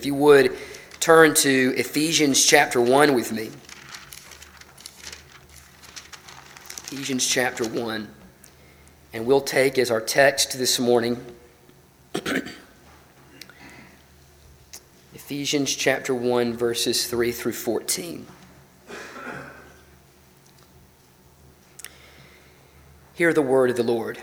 If you would turn to Ephesians chapter 1 with me. Ephesians chapter 1. And we'll take as our text this morning Ephesians chapter 1, verses 3 through 14. Hear the word of the Lord.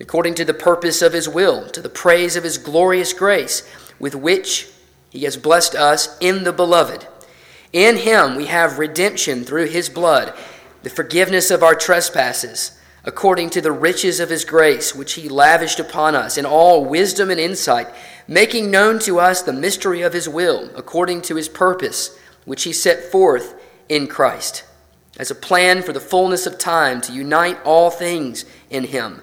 according to the purpose of his will, to the praise of his glorious grace, with which he has blessed us in the beloved. In him we have redemption through his blood, the forgiveness of our trespasses, according to the riches of his grace, which he lavished upon us in all wisdom and insight, making known to us the mystery of his will, according to his purpose, which he set forth in Christ, as a plan for the fullness of time to unite all things in him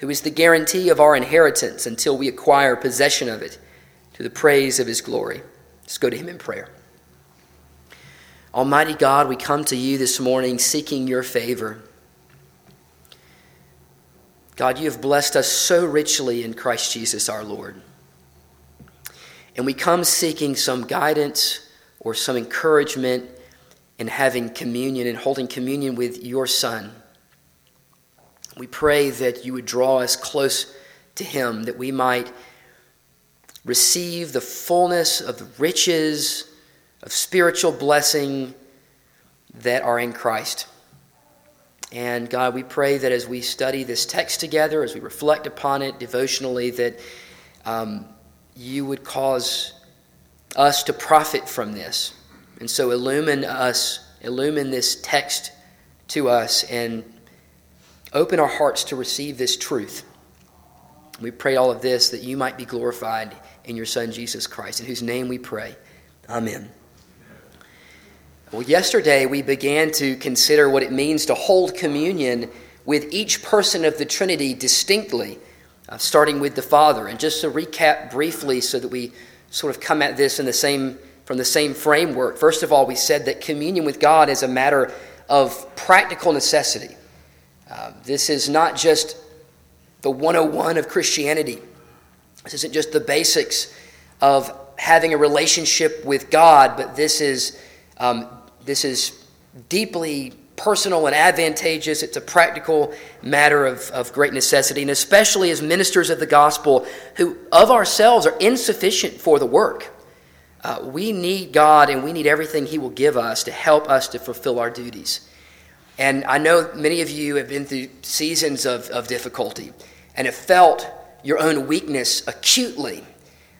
who is the guarantee of our inheritance until we acquire possession of it to the praise of his glory. Let's go to him in prayer. Almighty God, we come to you this morning seeking your favor. God, you have blessed us so richly in Christ Jesus our Lord. And we come seeking some guidance or some encouragement in having communion and holding communion with your Son. We pray that you would draw us close to Him, that we might receive the fullness of the riches of spiritual blessing that are in Christ. And God, we pray that as we study this text together, as we reflect upon it devotionally, that um, you would cause us to profit from this. And so illumine us, illumine this text to us, and Open our hearts to receive this truth. We pray all of this that you might be glorified in your Son, Jesus Christ, in whose name we pray. Amen. Well, yesterday we began to consider what it means to hold communion with each person of the Trinity distinctly, uh, starting with the Father. And just to recap briefly so that we sort of come at this in the same, from the same framework, first of all, we said that communion with God is a matter of practical necessity. Uh, this is not just the 101 of Christianity. This isn't just the basics of having a relationship with God, but this is, um, this is deeply personal and advantageous. It's a practical matter of, of great necessity, and especially as ministers of the gospel who, of ourselves, are insufficient for the work. Uh, we need God and we need everything He will give us to help us to fulfill our duties. And I know many of you have been through seasons of, of difficulty and have felt your own weakness acutely.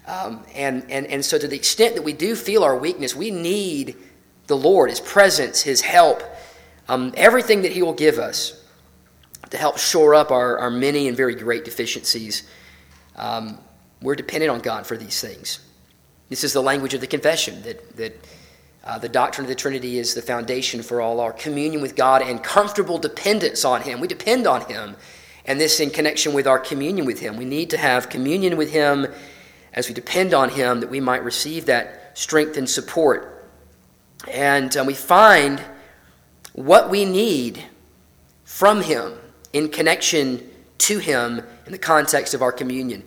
Um, and, and, and so, to the extent that we do feel our weakness, we need the Lord, His presence, His help, um, everything that He will give us to help shore up our, our many and very great deficiencies. Um, we're dependent on God for these things. This is the language of the confession that, that uh, the doctrine of the Trinity is the foundation for all our communion with God and comfortable dependence on Him. We depend on Him, and this in connection with our communion with Him. We need to have communion with Him as we depend on Him that we might receive that strength and support. And uh, we find what we need from Him in connection to Him in the context of our communion.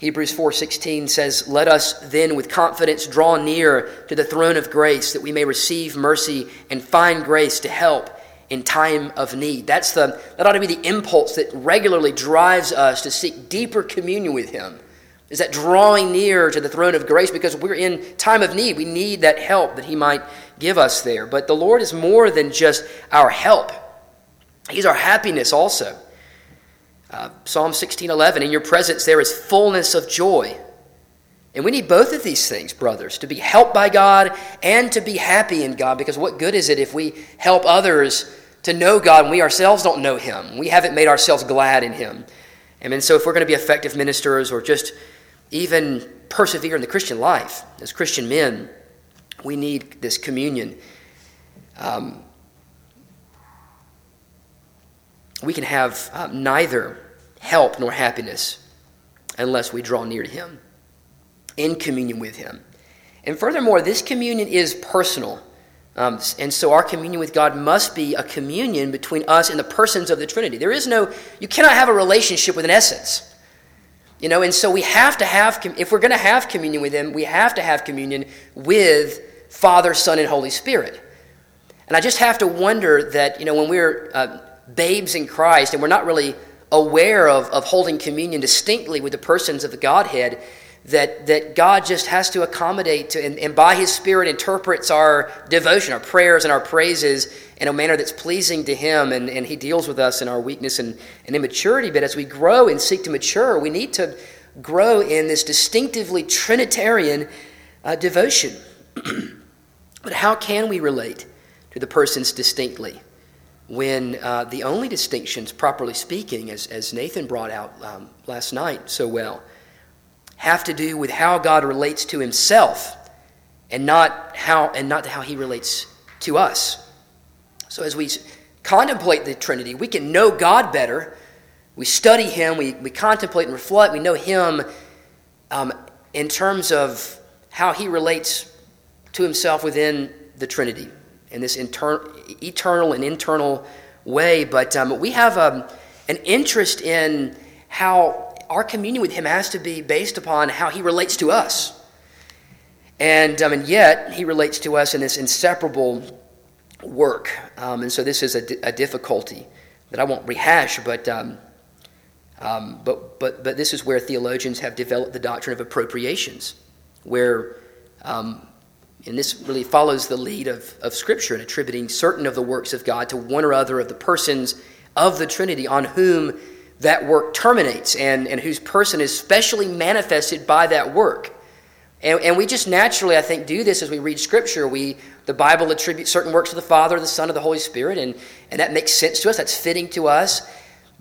Hebrews 4:16 says, "Let us then with confidence draw near to the throne of grace that we may receive mercy and find grace to help in time of need." That's the that ought to be the impulse that regularly drives us to seek deeper communion with him. Is that drawing near to the throne of grace because we're in time of need. We need that help that He might give us there. But the Lord is more than just our help, He's our happiness also. Uh, Psalm 16:11, in your presence there is fullness of joy. And we need both of these things, brothers, to be helped by God and to be happy in God, because what good is it if we help others to know God and we ourselves don't know Him? We haven't made ourselves glad in Him. And so, if we're going to be effective ministers or just even persevere in the Christian life as Christian men, we need this communion. Um, we can have um, neither help nor happiness unless we draw near to Him, in communion with Him. And furthermore, this communion is personal. Um, and so our communion with God must be a communion between us and the persons of the Trinity. There is no, you cannot have a relationship with an essence. You know, and so we have to have, if we're going to have communion with Him, we have to have communion with Father, Son, and Holy Spirit. And I just have to wonder that, you know, when we're uh, babes in Christ and we're not really aware of, of holding communion distinctly with the persons of the Godhead, that, that God just has to accommodate to, and, and by His Spirit interprets our devotion, our prayers, and our praises in a manner that's pleasing to Him, and, and He deals with us in our weakness and, and immaturity. But as we grow and seek to mature, we need to grow in this distinctively Trinitarian uh, devotion. but how can we relate to the persons distinctly? When uh, the only distinctions, properly speaking, as, as Nathan brought out um, last night so well, have to do with how God relates to himself and not how, and not how he relates to us. So as we contemplate the Trinity, we can know God better. We study him, we, we contemplate and reflect, we know him um, in terms of how he relates to himself within the Trinity in this inter- eternal and internal way. But um, we have um, an interest in how our communion with Him has to be based upon how He relates to us. And, um, and yet, He relates to us in this inseparable work. Um, and so, this is a, a, difficulty that I won't rehash, but. Um, um, but, but, but this is where theologians have developed the doctrine of appropriations, where um, and this really follows the lead of, of Scripture in attributing certain of the works of God to one or other of the persons of the Trinity on whom that work terminates and, and whose person is specially manifested by that work. And, and we just naturally, I think, do this as we read Scripture. We, the Bible attributes certain works to the Father, the Son, and the Holy Spirit, and, and that makes sense to us. That's fitting to us.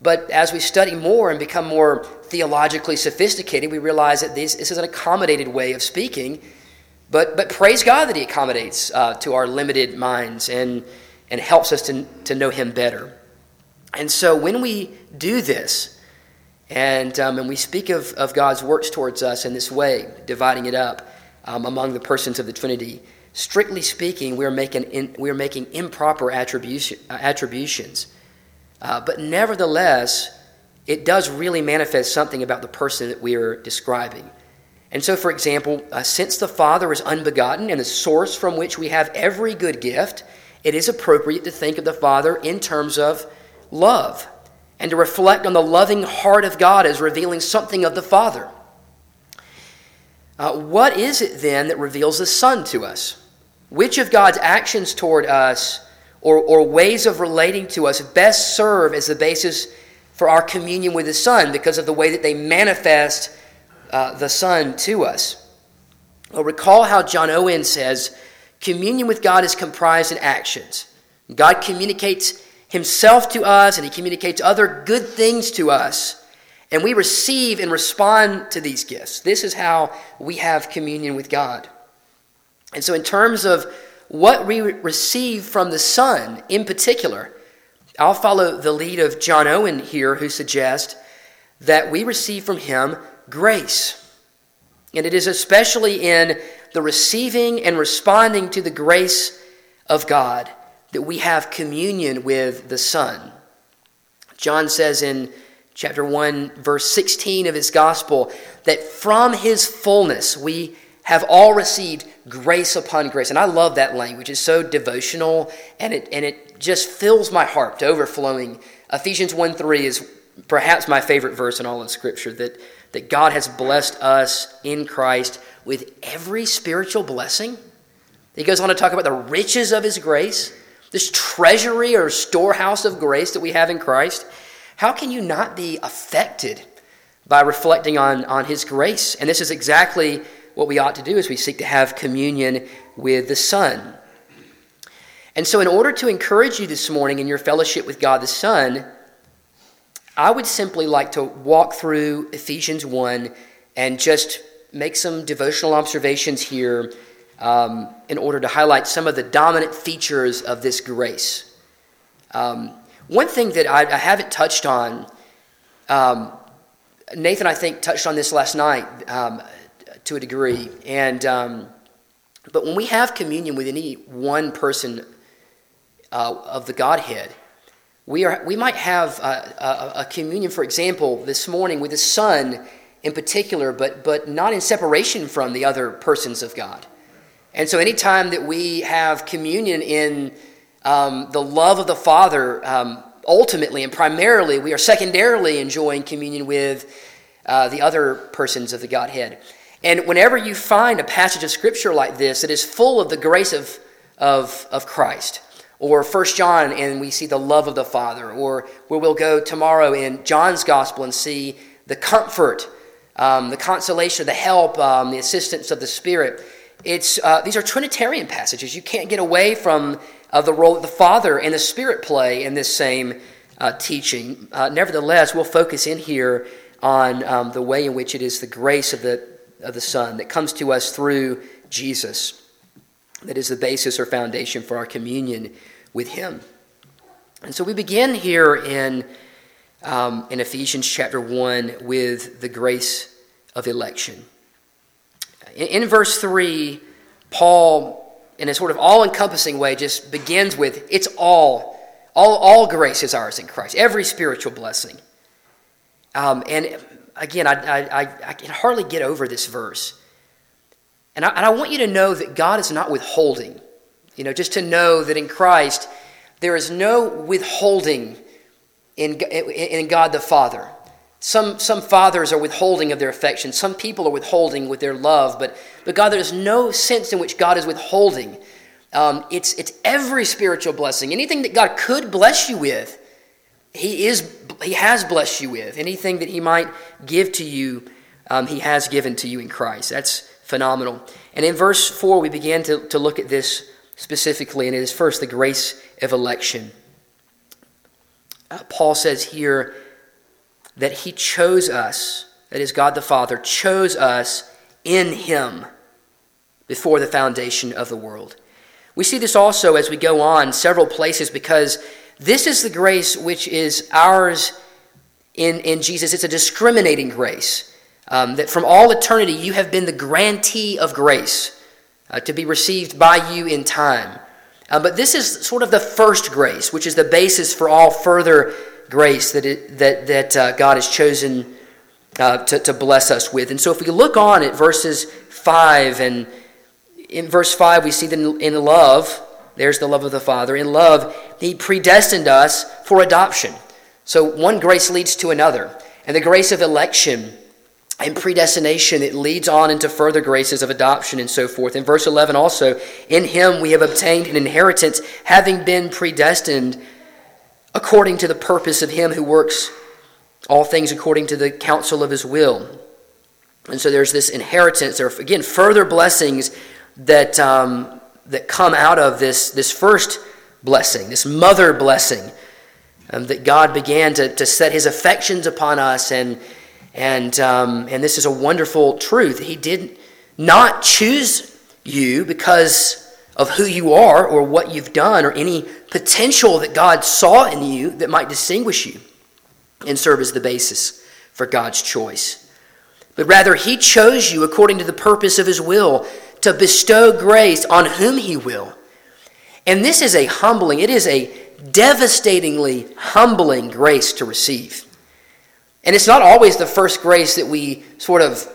But as we study more and become more theologically sophisticated, we realize that this, this is an accommodated way of speaking but, but praise God that He accommodates uh, to our limited minds and, and helps us to, to know Him better. And so when we do this, and, um, and we speak of, of God's works towards us in this way, dividing it up um, among the persons of the Trinity, strictly speaking, we're making, in, we're making improper attribution, uh, attributions. Uh, but nevertheless, it does really manifest something about the person that we are describing. And so, for example, uh, since the Father is unbegotten and the source from which we have every good gift, it is appropriate to think of the Father in terms of love and to reflect on the loving heart of God as revealing something of the Father. Uh, what is it then that reveals the Son to us? Which of God's actions toward us or, or ways of relating to us best serve as the basis for our communion with the Son because of the way that they manifest uh, the Son to us. Well, recall how John Owen says communion with God is comprised in actions. God communicates himself to us and he communicates other good things to us. And we receive and respond to these gifts. This is how we have communion with God. And so, in terms of what we receive from the Son in particular, I'll follow the lead of John Owen here, who suggests that we receive from him grace. And it is especially in the receiving and responding to the grace of God that we have communion with the Son. John says in chapter 1, verse 16 of his gospel, that from his fullness we have all received grace upon grace. And I love that language. It's so devotional and it, and it just fills my heart to overflowing. Ephesians 1 3 is perhaps my favorite verse in all of Scripture that that God has blessed us in Christ with every spiritual blessing. He goes on to talk about the riches of his grace, this treasury or storehouse of grace that we have in Christ. How can you not be affected by reflecting on, on his grace? And this is exactly what we ought to do as we seek to have communion with the Son. And so, in order to encourage you this morning in your fellowship with God the Son, I would simply like to walk through Ephesians 1 and just make some devotional observations here um, in order to highlight some of the dominant features of this grace. Um, one thing that I, I haven't touched on, um, Nathan, I think, touched on this last night um, to a degree. And, um, but when we have communion with any one person uh, of the Godhead, we, are, we might have a, a, a, communion, for example, this morning with the Son in particular, but, but not in separation from the other persons of God. And so, anytime that we have communion in um, the love of the Father, um, ultimately and primarily, we are secondarily enjoying communion with uh, the other persons of the Godhead. And whenever you find a passage of Scripture like this that is full of the grace of, of, of Christ, or First John and we see the love of the Father, or where we'll go tomorrow in John's Gospel and see the comfort, um, the consolation, the help, um, the assistance of the Spirit. It's, uh, these are Trinitarian passages. You can't get away from uh, the role that the Father and the Spirit play in this same uh, teaching. Uh, nevertheless, we'll focus in here on um, the way in which it is the grace of the, of the Son that comes to us through Jesus that is the basis or foundation for our communion with Him. And so we begin here in, um, in Ephesians chapter 1 with the grace of election. In, in verse 3, Paul, in a sort of all encompassing way, just begins with it's all, all, all grace is ours in Christ, every spiritual blessing. Um, and again, I, I, I can hardly get over this verse. And I, and I want you to know that God is not withholding. You know, just to know that in Christ, there is no withholding in, in God the Father. Some, some fathers are withholding of their affection. Some people are withholding with their love. But, but God, there's no sense in which God is withholding. Um, it's, it's every spiritual blessing. Anything that God could bless you with, he, is, he has blessed you with. Anything that He might give to you, um, He has given to you in Christ. That's phenomenal. And in verse 4, we began to, to look at this specifically, and it is first the grace of election. Uh, Paul says here that he chose us, that is, God the Father, chose us in him before the foundation of the world. We see this also as we go on several places because this is the grace which is ours in, in Jesus. It's a discriminating grace. Um, that from all eternity you have been the grantee of grace uh, to be received by you in time. Uh, but this is sort of the first grace, which is the basis for all further grace that, it, that, that uh, God has chosen uh, to, to bless us with. And so if we look on at verses 5, and in verse 5, we see that in, in love, there's the love of the Father. In love, He predestined us for adoption. So one grace leads to another. And the grace of election and predestination, it leads on into further graces of adoption and so forth. In verse 11 also, in him we have obtained an inheritance, having been predestined according to the purpose of him who works all things according to the counsel of his will. And so there's this inheritance. There are, again, further blessings that, um, that come out of this, this first blessing, this mother blessing, um, that God began to, to set his affections upon us and and, um, and this is a wonderful truth. He did not choose you because of who you are or what you've done or any potential that God saw in you that might distinguish you and serve as the basis for God's choice. But rather, He chose you according to the purpose of His will to bestow grace on whom He will. And this is a humbling, it is a devastatingly humbling grace to receive. And it's not always the first grace that we sort of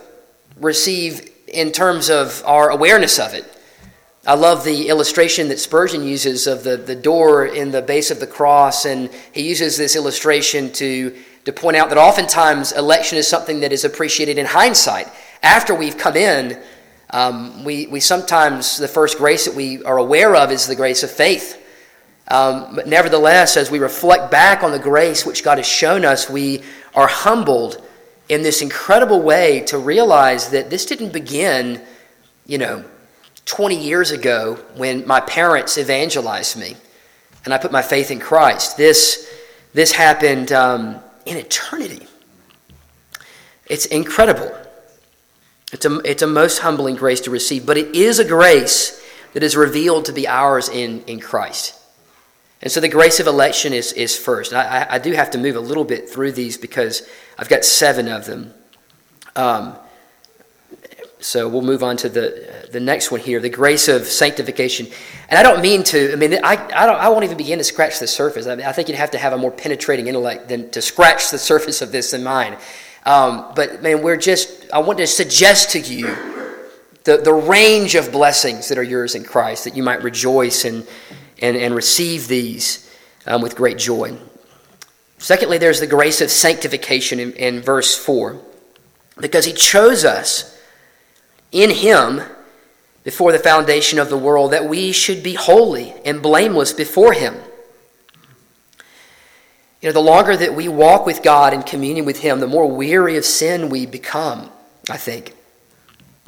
receive in terms of our awareness of it. I love the illustration that Spurgeon uses of the, the door in the base of the cross, and he uses this illustration to, to point out that oftentimes election is something that is appreciated in hindsight. After we've come in, um, we, we sometimes, the first grace that we are aware of is the grace of faith. Um, but nevertheless, as we reflect back on the grace which God has shown us, we are humbled in this incredible way to realize that this didn't begin, you know, 20 years ago when my parents evangelized me and I put my faith in Christ. This, this happened um, in eternity. It's incredible. It's a, it's a most humbling grace to receive, but it is a grace that is revealed to be ours in, in Christ. And so the grace of election is, is first. I, I do have to move a little bit through these because I've got seven of them. Um, so we'll move on to the, the next one here the grace of sanctification. And I don't mean to, I mean, I, I, don't, I won't even begin to scratch the surface. I, mean, I think you'd have to have a more penetrating intellect than to scratch the surface of this than mine. Um, but man, we're just, I want to suggest to you the, the range of blessings that are yours in Christ, that you might rejoice and, and, and receive these um, with great joy. Secondly, there's the grace of sanctification in, in verse 4, because he chose us in him before the foundation of the world that we should be holy and blameless before him. You know, the longer that we walk with God in communion with Him, the more weary of sin we become, I think.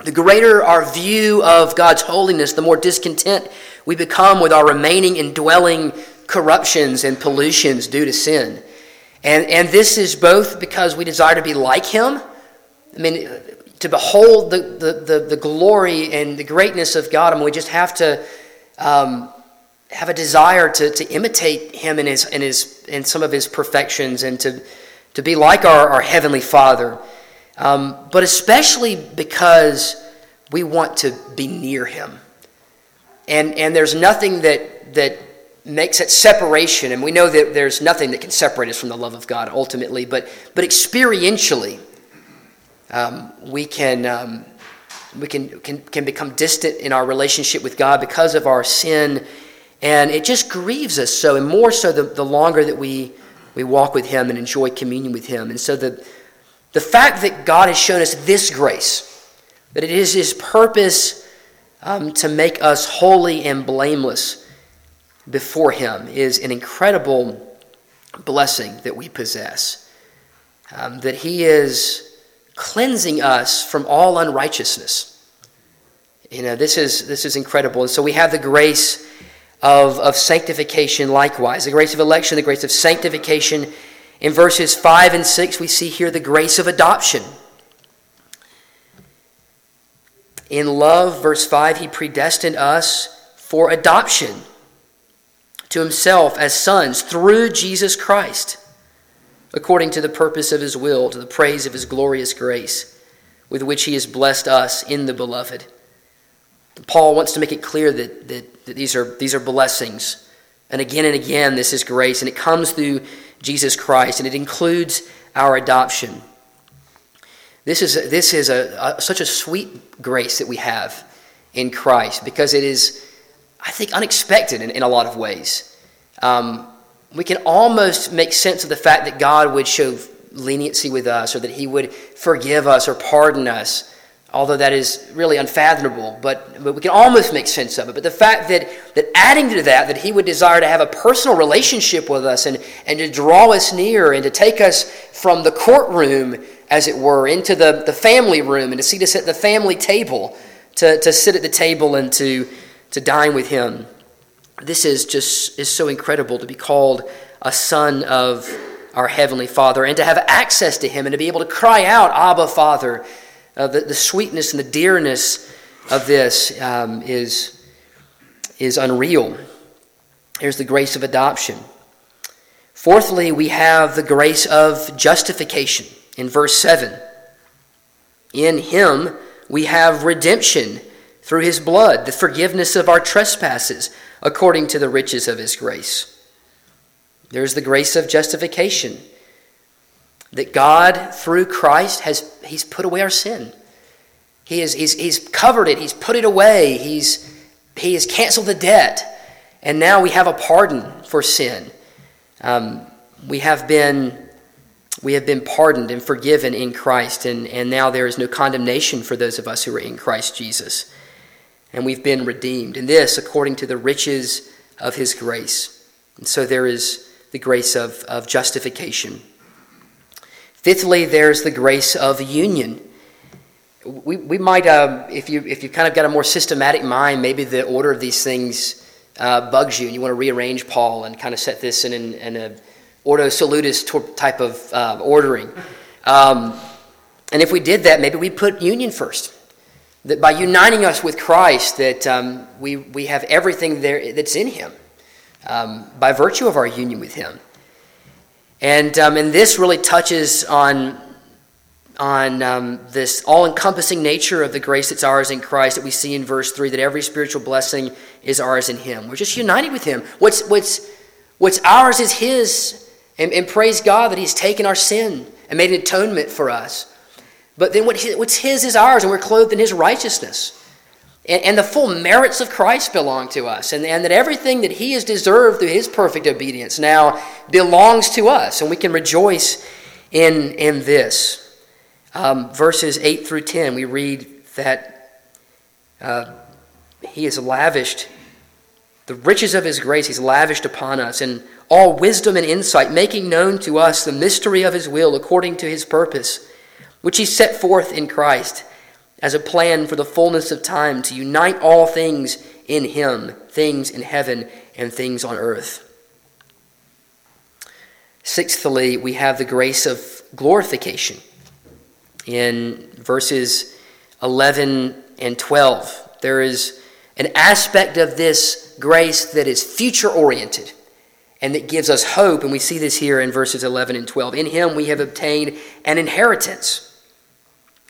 The greater our view of God's holiness, the more discontent we become with our remaining indwelling corruptions and pollutions due to sin. And, and this is both because we desire to be like Him. I mean, to behold the, the, the, the glory and the greatness of God, I mean, we just have to um, have a desire to, to imitate him in, his, in, his, in some of his perfections and to, to be like our, our Heavenly Father. Um, but especially because we want to be near him. And, and there's nothing that, that makes that separation, and we know that there's nothing that can separate us from the love of God ultimately, but, but experientially, um, we can. Um, we can, can, can become distant in our relationship with God because of our sin and it just grieves us so, and more so the, the longer that we, we walk with Him and enjoy communion with Him. And so the, the fact that God has shown us this grace, that it is His purpose um, to make us holy and blameless before Him, is an incredible blessing that we possess. Um, that He is cleansing us from all unrighteousness. You know, this is, this is incredible. And so we have the grace of, of sanctification likewise. The grace of election, the grace of sanctification. In verses 5 and 6, we see here the grace of adoption. In love, verse 5, he predestined us for adoption to himself as sons through Jesus Christ, according to the purpose of his will, to the praise of his glorious grace, with which he has blessed us in the beloved. Paul wants to make it clear that, that, that, these, are, these are blessings. And again and again, this is grace, and it comes through Jesus Christ, and it includes our adoption. This is, this is a, a, such a sweet grace that we have in Christ because it is, I think, unexpected in, in a lot of ways. Um, we can almost make sense of the fact that God would show leniency with us or that He would forgive us or pardon us although that is really unfathomable, but, but we can almost make sense of it. But the fact that, that adding to that, that he would desire to have a personal relationship with us and, and to draw us near and to take us from the courtroom, as it were, into the, the family room and to seat us at the family table, to, to sit at the table and to, to dine with him. This is just is so incredible to be called a son of our Heavenly Father and to have access to him and to be able to cry out, Abba, Father uh, the, the sweetness and the dearness of this um, is, is unreal. Here's the grace of adoption. Fourthly, we have the grace of justification in verse 7. In him we have redemption through his blood, the forgiveness of our trespasses, according to the riches of his grace. There's the grace of justification that God, through Christ, has He's put away our sin. He is, he's, he's covered it, He's put it away, He's, He has canceled the debt. And now we have a pardon for sin. Um, we have been We have been pardoned and forgiven in Christ, and, and now there is no condemnation for those of us who are in Christ Jesus. And we've been redeemed. And this according to the riches of his grace. And so there is the grace of, of justification. Fifthly, there's the grace of union. We, we might, uh, if, you, if you've kind of got a more systematic mind, maybe the order of these things uh, bugs you and you want to rearrange Paul and kind of set this in, an, in a ordo salutis type of uh, ordering. Um, and if we did that, maybe we put union first. That by uniting us with Christ, that um, we, we have everything there that's in Him um, by virtue of our union with Him. And, um, and this really touches on, on um, this all encompassing nature of the grace that's ours in Christ that we see in verse 3 that every spiritual blessing is ours in Him. We're just united with Him. What's, what's, what's ours is His and, and praise God that He's taken our sin and made an atonement for us. But then what what's His is ours, and we're clothed in His righteousness. And, and the full merits of Christ belong to us, and, and that everything that He has deserved through His perfect obedience now belongs to us, and we can rejoice in, in this. Um, verses 8 through 10, we read that uh, He has lavished the riches of His grace, He's lavished upon us, and all wisdom and insight, making known to us the mystery of his will according to his purpose, which he set forth in Christ as a plan for the fullness of time to unite all things in him, things in heaven and things on earth. Sixthly, we have the grace of glorification. In verses 11 and 12, there is an aspect of this grace that is future oriented and that gives us hope. And we see this here in verses 11 and 12. In him we have obtained an inheritance,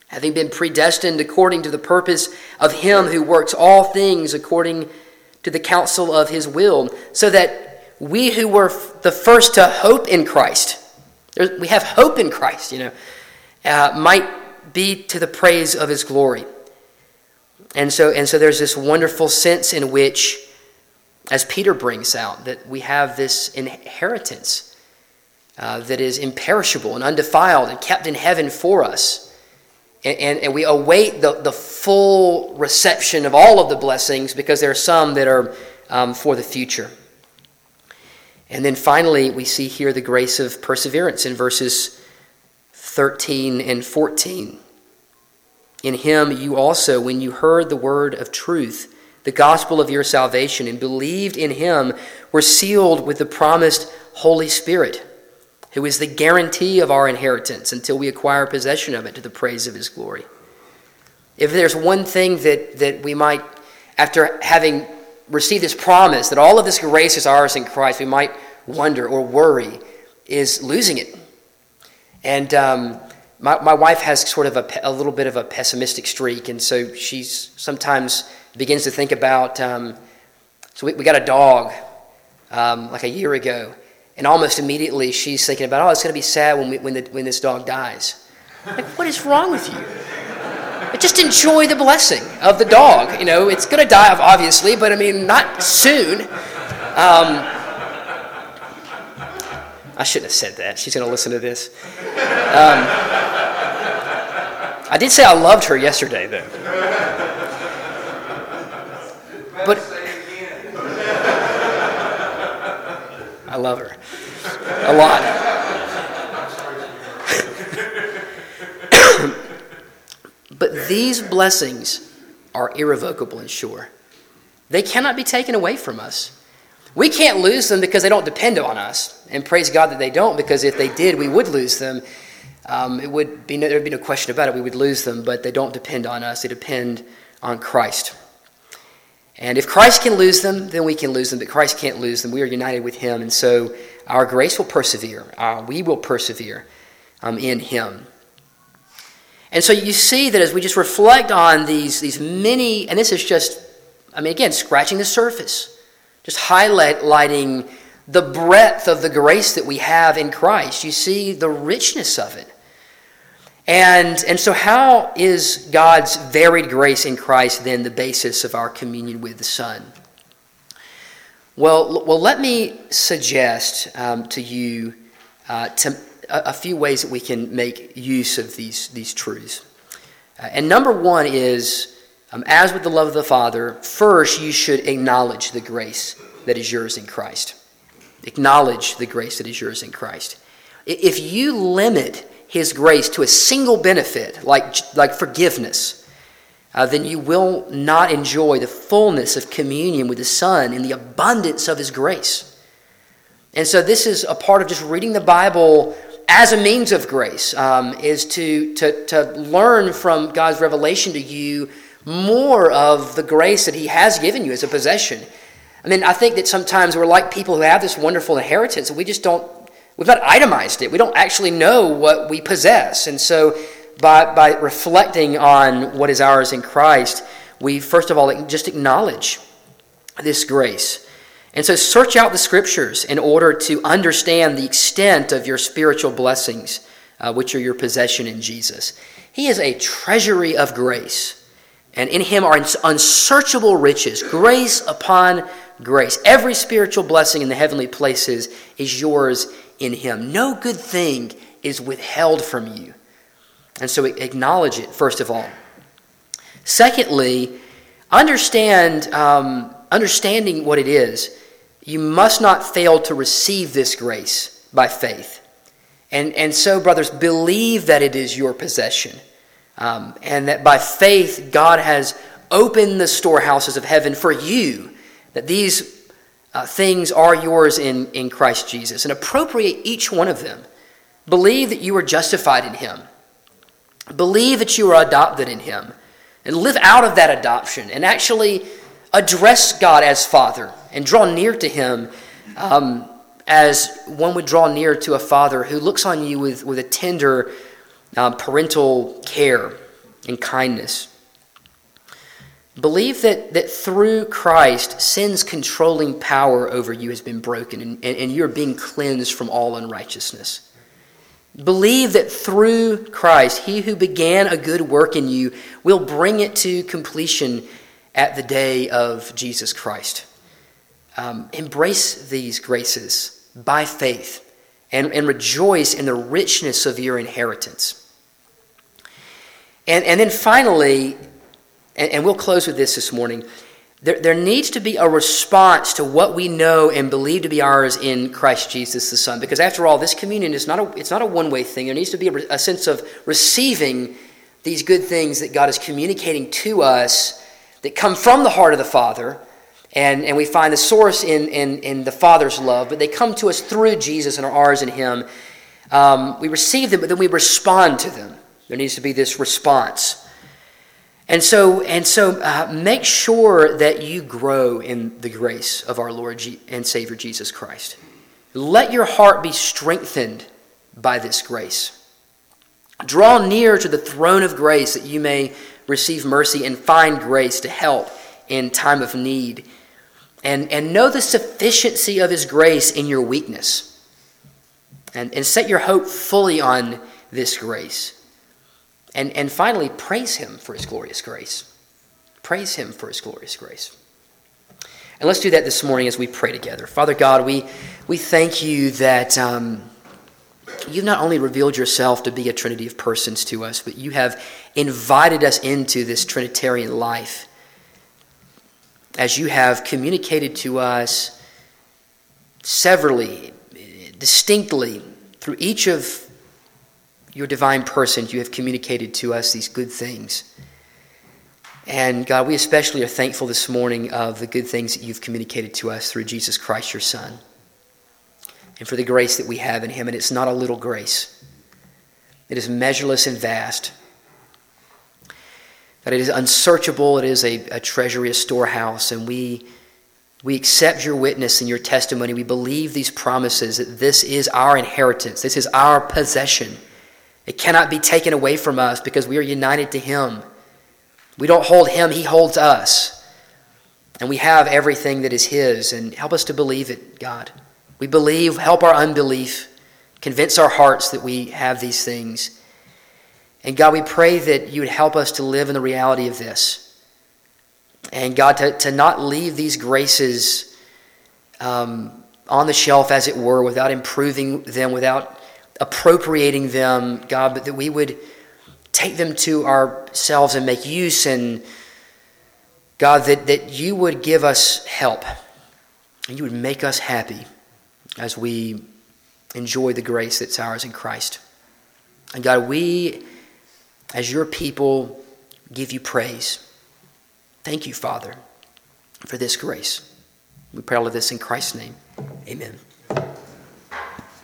having been predestined according to the purpose of him who works all things according to the counsel of his will, so that we who were the first to hope in Christ, we have hope in Christ, you know, uh, might be to the praise of his glory. And so, and so there's this wonderful sense in which as Peter brings out, that we have this inheritance uh, that is imperishable and undefiled and kept in heaven for us. And, and, and, we await the, the full reception of all of the blessings because there are some that are um, for the future. And then finally, we see here the grace of perseverance in verses 13 and 14. In him you also, when you heard the word of truth, the gospel of your salvation and believed in him were sealed with the promised Holy Spirit, who is the guarantee of our inheritance until we acquire possession of it to the praise of his glory. If there's one thing that, that we might, after having received this promise that all of this grace is ours in Christ, we might wonder or worry is losing it. And um, my, my wife has sort of a, a little bit of a pessimistic streak, and so she's sometimes begins to think about. Um, so we, we, got a dog um, like a year ago, and almost immediately she's thinking about, oh, it's going to be sad when, we, when, the, when this dog dies. Like, what is wrong with you? But just enjoy the blessing of the dog. You know, it's going to die, obviously, but I mean, not soon. Um, I shouldn't have said that. She's going to listen to this. Um, I did say I loved her yesterday, though. But I love her a lot. but these blessings are irrevocable and sure. They cannot be taken away from us. We can't lose them because they don't depend on us. And praise God that they don't, because if they did, we would lose them. Um, it would be no, there would be no question about it. We would lose them, but they don't depend on us. They depend on Christ. And if Christ can lose them, then we can lose them. But Christ can't lose them. We are united with Him. And so our grace will persevere. Uh, we will persevere um, in Him. And so you see that as we just reflect on these, these many, and this is just, I mean, again, scratching the surface, just highlighting the breadth of the grace that we have in Christ. You see the richness of it. And, and so, how is God's varied grace in Christ then the basis of our communion with the Son? Well, well let me suggest um, to you uh, to, a, a few ways that we can make use of these, these truths. Uh, and number one is, um, as with the love of the Father, first you should acknowledge the grace that is yours in Christ. Acknowledge the grace that is yours in Christ. If you limit His grace to a single benefit, like, like forgiveness, uh, then you will not enjoy the fullness of communion with the Son in the abundance of His grace. And so, this is a part of just reading the Bible as a means of grace, um, is to, to, to learn from God's revelation to you more of the grace that He has given you as a possession. I mean, I think that sometimes we're like people who have this wonderful inheritance, and we just don't, we've not itemized it. We don't actually know what we possess. And so, by, by reflecting on what is ours in Christ, we first of all just acknowledge this grace. And so, search out the scriptures in order to understand the extent of your spiritual blessings, uh, which are your possession in Jesus. He is a treasury of grace, and in Him are unsearchable riches, grace upon grace. Every spiritual blessing in the heavenly places is yours in Him. No good thing is withheld from you. And so acknowledge it, first of all. Secondly, understand, um, understanding what it is, you must not fail to receive this grace by faith. And, and so, brothers, believe that it is your possession. Um, and that by faith, God has opened the storehouses of heaven for you that these uh, things are yours in, in Christ Jesus and appropriate each one of them. Believe that you are justified in Him. Believe that you are adopted in Him. And live out of that adoption and actually address God as Father and draw near to Him um, as one would draw near to a father who looks on you with, with a tender uh, parental care and kindness. Believe that, that through Christ, sin's controlling power over you has been broken and, and, and you're being cleansed from all unrighteousness. Believe that through Christ, he who began a good work in you will bring it to completion at the day of Jesus Christ. Um, embrace these graces by faith and, and rejoice in the richness of your inheritance. And, and then finally, and, and we'll close with this this morning. There, there needs to be a response to what we know and believe to be ours in Christ Jesus the Son. Because after all, this communion is not a, it's not a one way thing. There needs to be a, a sense of receiving these good things that God is communicating to us that come from the heart of the Father. And, and we find the source in, in, in the Father's love, but they come to us through Jesus and are ours in Him. Um, we receive them, but then we respond to them. There needs to be this response. And so, and so uh, make sure that you grow in the grace of our Lord and Savior Jesus Christ. Let your heart be strengthened by this grace. Draw near to the throne of grace that you may receive mercy and find grace to help in time of need. And, and know the sufficiency of His grace in your weakness. And, and set your hope fully on this grace. And, and finally, praise Him for His glorious grace. Praise Him for His glorious grace. And let's do that this morning as we pray together. Father God, we, we thank you that um, you've not only revealed yourself to be a trinity of persons to us, but you have invited us into this Trinitarian life as you have communicated to us severally, distinctly, through each of your divine person, you have communicated to us these good things. And God, we especially are thankful this morning of the good things that you've communicated to us through Jesus Christ, your Son, and for the grace that we have in him. And it's not a little grace, it is measureless and vast. That it is unsearchable, it is a, a treasury, a storehouse, and we. We accept your witness and your testimony. We believe these promises that this is our inheritance. This is our possession. It cannot be taken away from us because we are united to Him. We don't hold Him, He holds us. And we have everything that is His. And help us to believe it, God. We believe, help our unbelief, convince our hearts that we have these things. And God, we pray that you would help us to live in the reality of this. And God, to, to not leave these graces um, on the shelf, as it were, without improving them, without appropriating them, God, but that we would take them to ourselves and make use and God, that, that you would give us help and you would make us happy as we enjoy the grace that's ours in Christ. And God, we, as your people, give you praise. Thank you, Father, for this grace. We pray all of this in Christ's name. Amen.